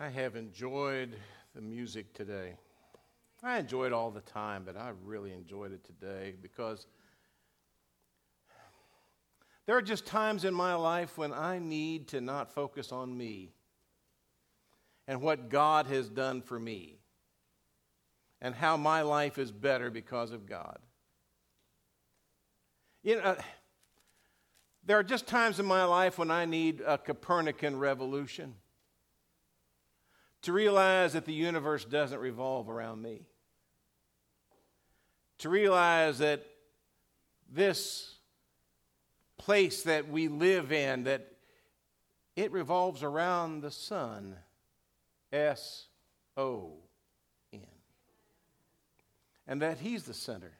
I have enjoyed the music today. I enjoy it all the time, but I really enjoyed it today because there are just times in my life when I need to not focus on me and what God has done for me and how my life is better because of God. You know, there are just times in my life when I need a Copernican revolution to realize that the universe doesn't revolve around me, to realize that this place that we live in that it revolves around the sun. S o n. And that he's the center.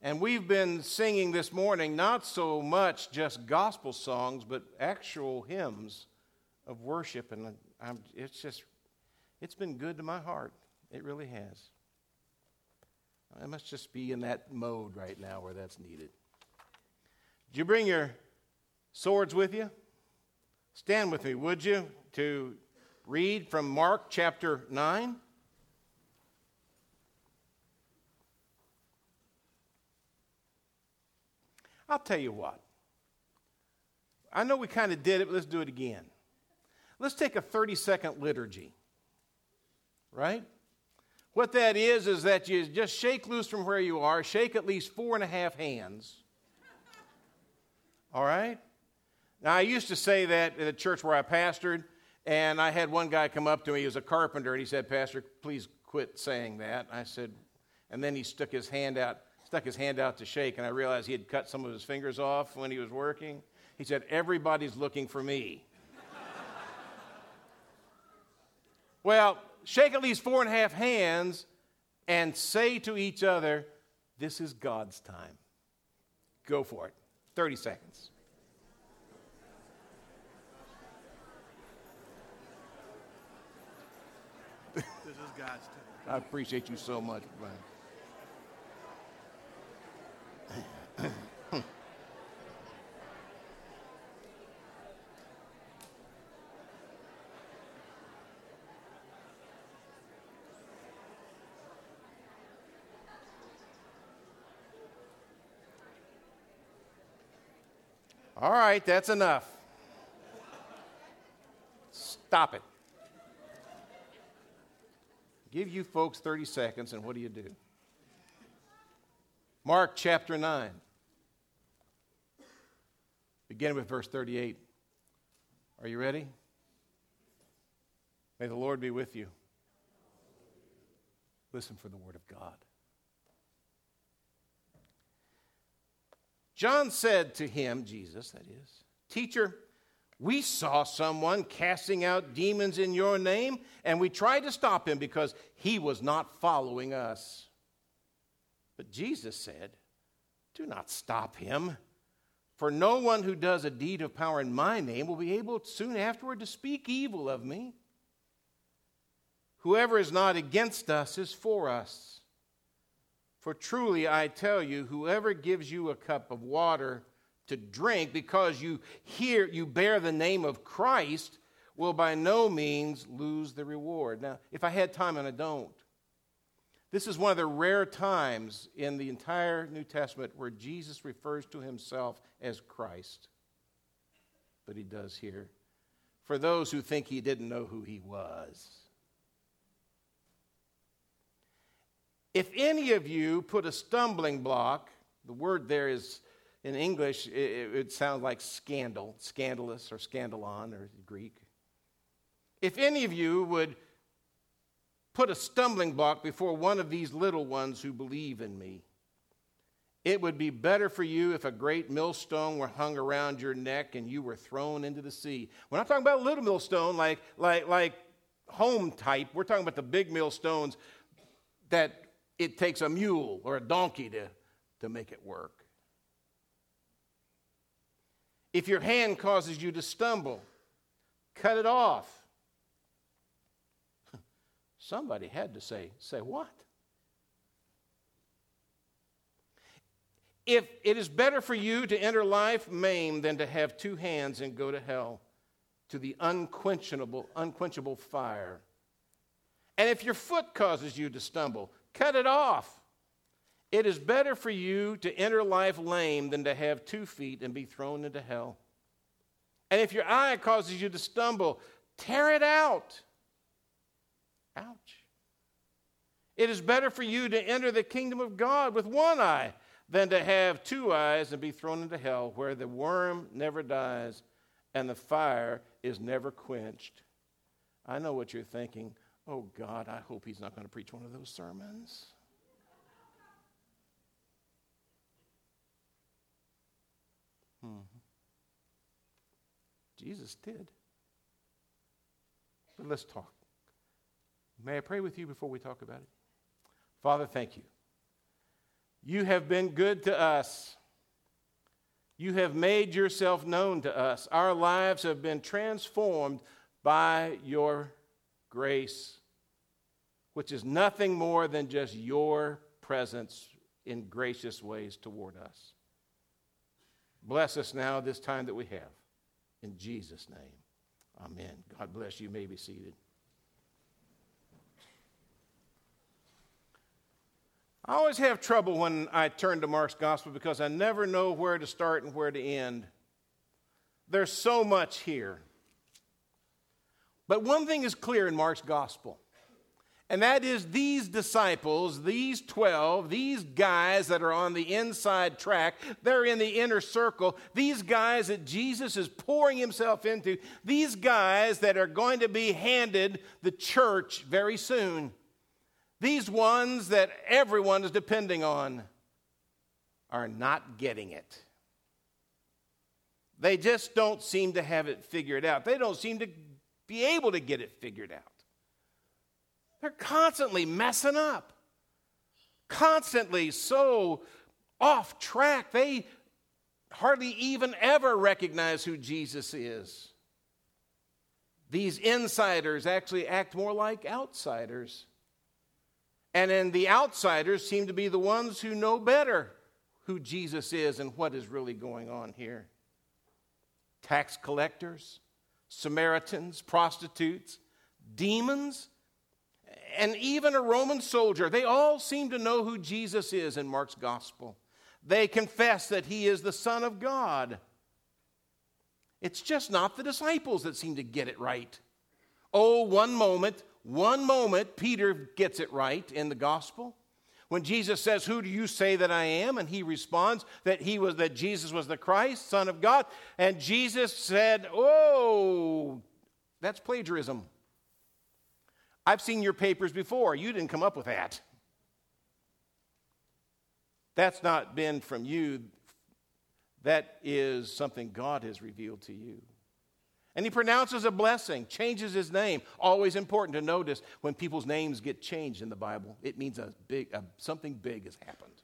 And we've been singing this morning not so much just gospel songs but actual hymns of worship. And I'm, it's just it's been good to my heart. It really has. I must just be in that mode right now where that's needed. Did you bring your swords with you? Stand with me, would you, to read from Mark chapter 9? I'll tell you what. I know we kind of did it, but let's do it again. Let's take a 30 second liturgy right? What that is, is that you just shake loose from where you are, shake at least four and a half hands. All right? Now, I used to say that in the church where I pastored, and I had one guy come up to me, he was a carpenter, and he said, Pastor, please quit saying that. I said, and then he stuck his hand out, stuck his hand out to shake, and I realized he had cut some of his fingers off when he was working. He said, Everybody's looking for me. well, shake at least four and a half hands and say to each other, This is God's time. Go for it. 30 seconds. This is God's time. I appreciate you so much, Brian. All right, that's enough. Stop it. Give you folks 30 seconds, and what do you do? Mark chapter 9. Begin with verse 38. Are you ready? May the Lord be with you. Listen for the word of God. John said to him, Jesus, that is, Teacher, we saw someone casting out demons in your name, and we tried to stop him because he was not following us. But Jesus said, Do not stop him, for no one who does a deed of power in my name will be able soon afterward to speak evil of me. Whoever is not against us is for us. For truly I tell you, whoever gives you a cup of water to drink because you hear you bear the name of Christ will by no means lose the reward. Now, if I had time and I don't, this is one of the rare times in the entire New Testament where Jesus refers to himself as Christ. But he does here. For those who think he didn't know who he was. If any of you put a stumbling block, the word there is in English, it, it sounds like scandal, scandalous or scandalon or Greek. If any of you would put a stumbling block before one of these little ones who believe in me, it would be better for you if a great millstone were hung around your neck and you were thrown into the sea. We're not talking about a little millstone like, like, like home type. We're talking about the big millstones that it takes a mule or a donkey to, to make it work. If your hand causes you to stumble, cut it off. Somebody had to say, say what? If it is better for you to enter life maimed than to have two hands and go to hell, to the unquenchable, unquenchable fire. And if your foot causes you to stumble, cut it off. It is better for you to enter life lame than to have two feet and be thrown into hell. And if your eye causes you to stumble, tear it out. Ouch. It is better for you to enter the kingdom of God with one eye than to have two eyes and be thrown into hell, where the worm never dies and the fire is never quenched. I know what you're thinking. Oh, God, I hope he's not going to preach one of those sermons. Hmm. Jesus did. But let's talk. May I pray with you before we talk about it? Father, thank you. You have been good to us. You have made yourself known to us. Our lives have been transformed by your grace, which is nothing more than just your presence in gracious ways toward us. Bless us now this time that we have. In Jesus' name, amen. God bless you. you may be seated. I always have trouble when I turn to Mark's gospel because I never know where to start and where to end. There's so much here. But one thing is clear in Mark's gospel, and that is these disciples, these 12, these guys that are on the inside track, they're in the inner circle, these guys that Jesus is pouring himself into, these guys that are going to be handed the church very soon. These ones that everyone is depending on are not getting it. They just don't seem to have it figured out. They don't seem to be able to get it figured out. They're constantly messing up, constantly so off track. They hardly even ever recognize who Jesus is. These insiders actually act more like outsiders. And then the outsiders seem to be the ones who know better who Jesus is and what is really going on here. Tax collectors, Samaritans, prostitutes, demons, and even a Roman soldier, they all seem to know who Jesus is in Mark's gospel. They confess that he is the Son of God. It's just not the disciples that seem to get it right. Oh, one moment one moment, Peter gets it right in the gospel. When Jesus says, Who do you say that I am? And he responds that he was that Jesus was the Christ, Son of God. And Jesus said, Oh, that's plagiarism. I've seen your papers before. You didn't come up with that. That's not been from you. That is something God has revealed to you. And he pronounces a blessing, changes his name. Always important to notice when people's names get changed in the Bible, it means a big, a, something big has happened.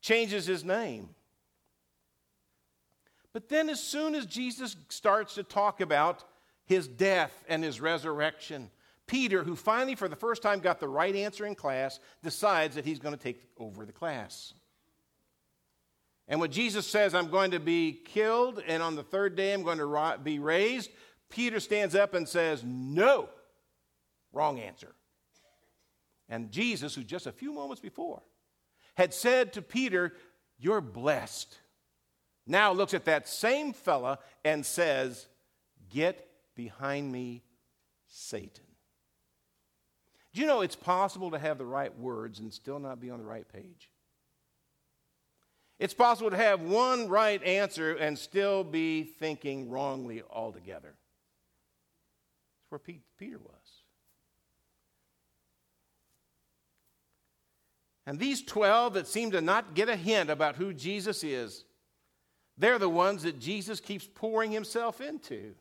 Changes his name. But then, as soon as Jesus starts to talk about his death and his resurrection, Peter, who finally, for the first time, got the right answer in class, decides that he's going to take over the class. And when Jesus says, I'm going to be killed and on the third day I'm going to be raised, Peter stands up and says, No. Wrong answer. And Jesus, who just a few moments before had said to Peter, You're blessed, now looks at that same fella and says, Get behind me, Satan. Do you know it's possible to have the right words and still not be on the right page? It's possible to have one right answer and still be thinking wrongly altogether. That's where Peter was. And these 12 that seem to not get a hint about who Jesus is, they're the ones that Jesus keeps pouring himself into.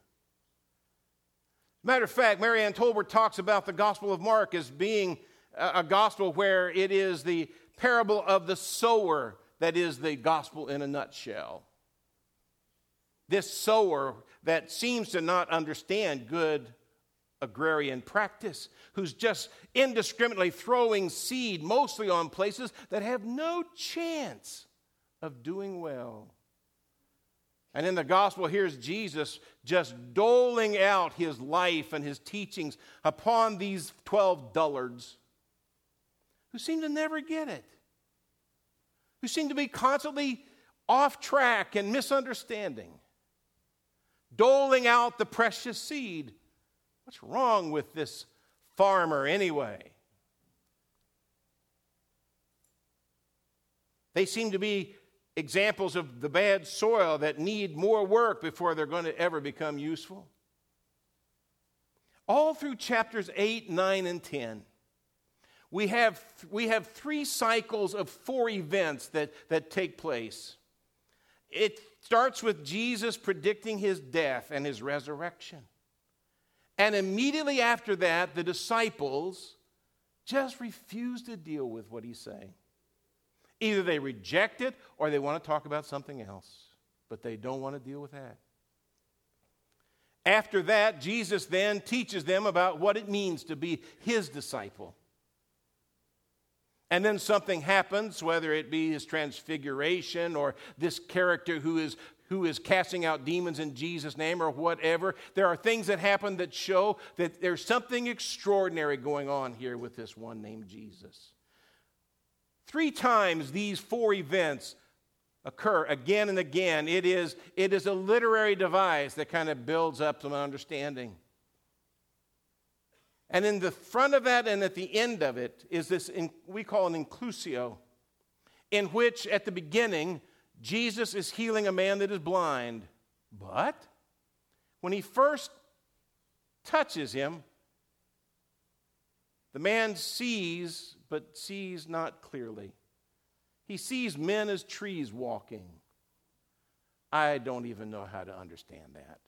Matter of fact, Mary Ann Tolbert talks about the Gospel of Mark as being a gospel where it is the parable of the sower that is the gospel in a nutshell. This sower that seems to not understand good agrarian practice, who's just indiscriminately throwing seed mostly on places that have no chance of doing well. And in the gospel, here's Jesus just doling out his life and his teachings upon these 12 dullards who seem to never get it, who seem to be constantly off track and misunderstanding, doling out the precious seed. What's wrong with this farmer anyway? They seem to be examples of the bad soil that need more work before they're going to ever become useful. All through chapters 8, 9, and 10, we have, we have three cycles of four events that, that take place. It starts with Jesus predicting his death and his resurrection. And immediately after that, the disciples just refuse to deal with what he's saying. Either they reject it or they want to talk about something else, but they don't want to deal with that. After that, Jesus then teaches them about what it means to be his disciple. And then something happens, whether it be his transfiguration or this character who is, who is casting out demons in Jesus' name or whatever. There are things that happen that show that there's something extraordinary going on here with this one named Jesus. Three times these four events occur again and again. It is, it is a literary device that kind of builds up some understanding. And in the front of that and at the end of it is this in, we call an inclusio, in which at the beginning, Jesus is healing a man that is blind. But when he first touches him, the man sees but sees not clearly. He sees men as trees walking. I don't even know how to understand that.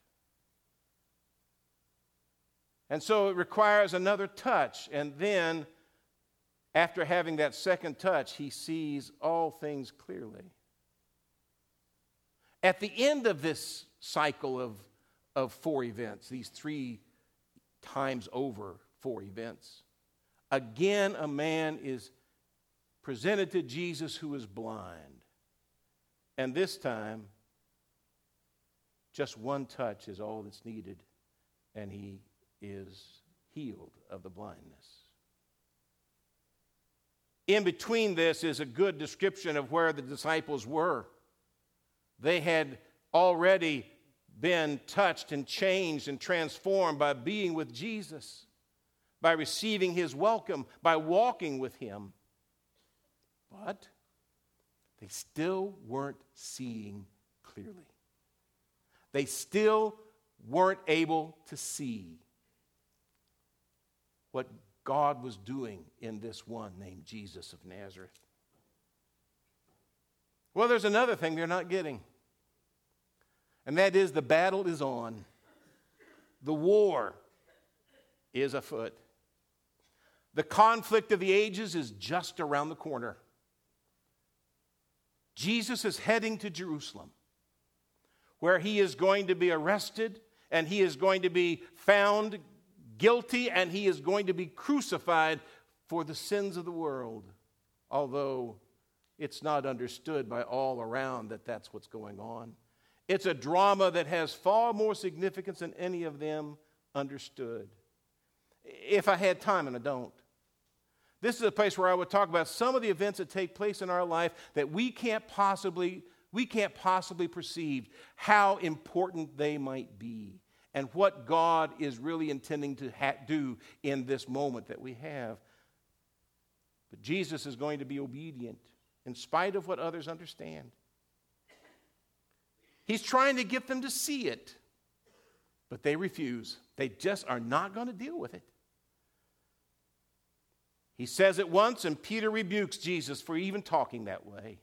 And so it requires another touch. And then, after having that second touch, he sees all things clearly. At the end of this cycle of, of four events, these three times over four events, Again, a man is presented to Jesus who is blind. And this time, just one touch is all that's needed, and he is healed of the blindness. In between this is a good description of where the disciples were. They had already been touched and changed and transformed by being with Jesus by receiving his welcome, by walking with him. But they still weren't seeing clearly. They still weren't able to see what God was doing in this one named Jesus of Nazareth. Well, there's another thing they're not getting, and that is the battle is on. The war is afoot. The conflict of the ages is just around the corner. Jesus is heading to Jerusalem, where he is going to be arrested and he is going to be found guilty and he is going to be crucified for the sins of the world, although it's not understood by all around that that's what's going on. It's a drama that has far more significance than any of them understood. If I had time, and I don't, this is a place where I would talk about some of the events that take place in our life that we can't possibly we can't possibly perceive how important they might be and what God is really intending to ha- do in this moment that we have. But Jesus is going to be obedient in spite of what others understand. He's trying to get them to see it, but they refuse. They just are not going to deal with it. He says it once, and Peter rebukes Jesus for even talking that way.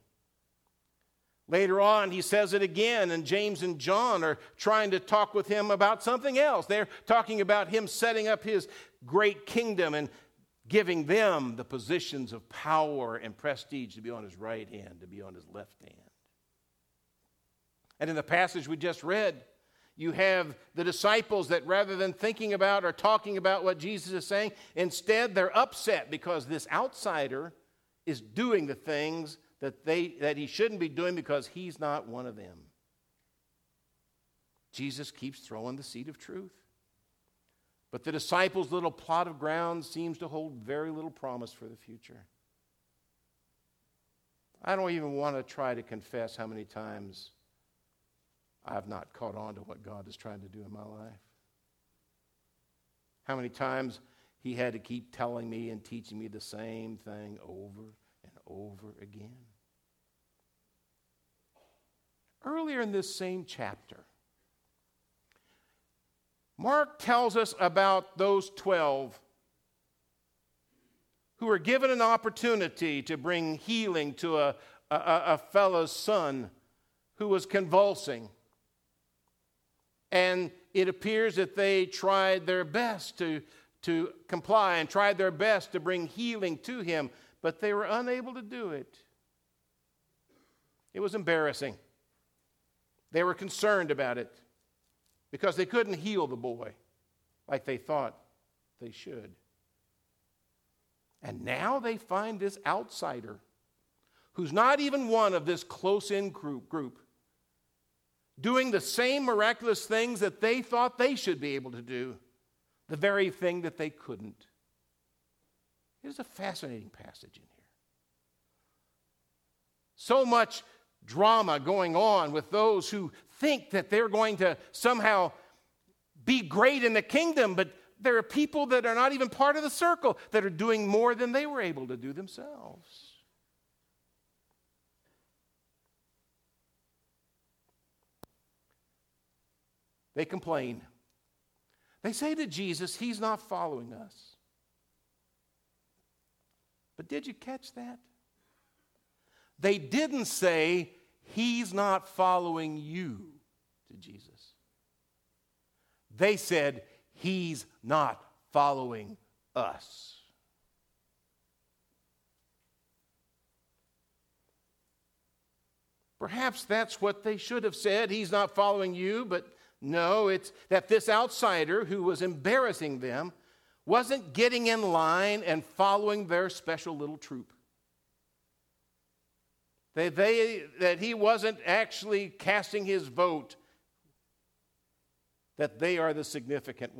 Later on, he says it again, and James and John are trying to talk with him about something else. They're talking about him setting up his great kingdom and giving them the positions of power and prestige to be on his right hand, to be on his left hand. And in the passage we just read, you have the disciples that rather than thinking about or talking about what Jesus is saying, instead they're upset because this outsider is doing the things that, they, that he shouldn't be doing because he's not one of them. Jesus keeps throwing the seed of truth. But the disciples' little plot of ground seems to hold very little promise for the future. I don't even want to try to confess how many times I've not caught on to what God is trying to do in my life. How many times He had to keep telling me and teaching me the same thing over and over again. Earlier in this same chapter, Mark tells us about those 12 who were given an opportunity to bring healing to a, a, a fellow's son who was convulsing. And it appears that they tried their best to, to comply and tried their best to bring healing to him, but they were unable to do it. It was embarrassing. They were concerned about it because they couldn't heal the boy like they thought they should. And now they find this outsider who's not even one of this close in group, group doing the same miraculous things that they thought they should be able to do, the very thing that they couldn't. It is a fascinating passage in here. So much drama going on with those who think that they're going to somehow be great in the kingdom, but there are people that are not even part of the circle that are doing more than they were able to do themselves. They complain. They say to Jesus, He's not following us. But did you catch that? They didn't say, He's not following you to Jesus. They said, He's not following us. Perhaps that's what they should have said. He's not following you, but no, it's that this outsider who was embarrassing them wasn't getting in line and following their special little troop. That, they, that he wasn't actually casting his vote, that they are the significant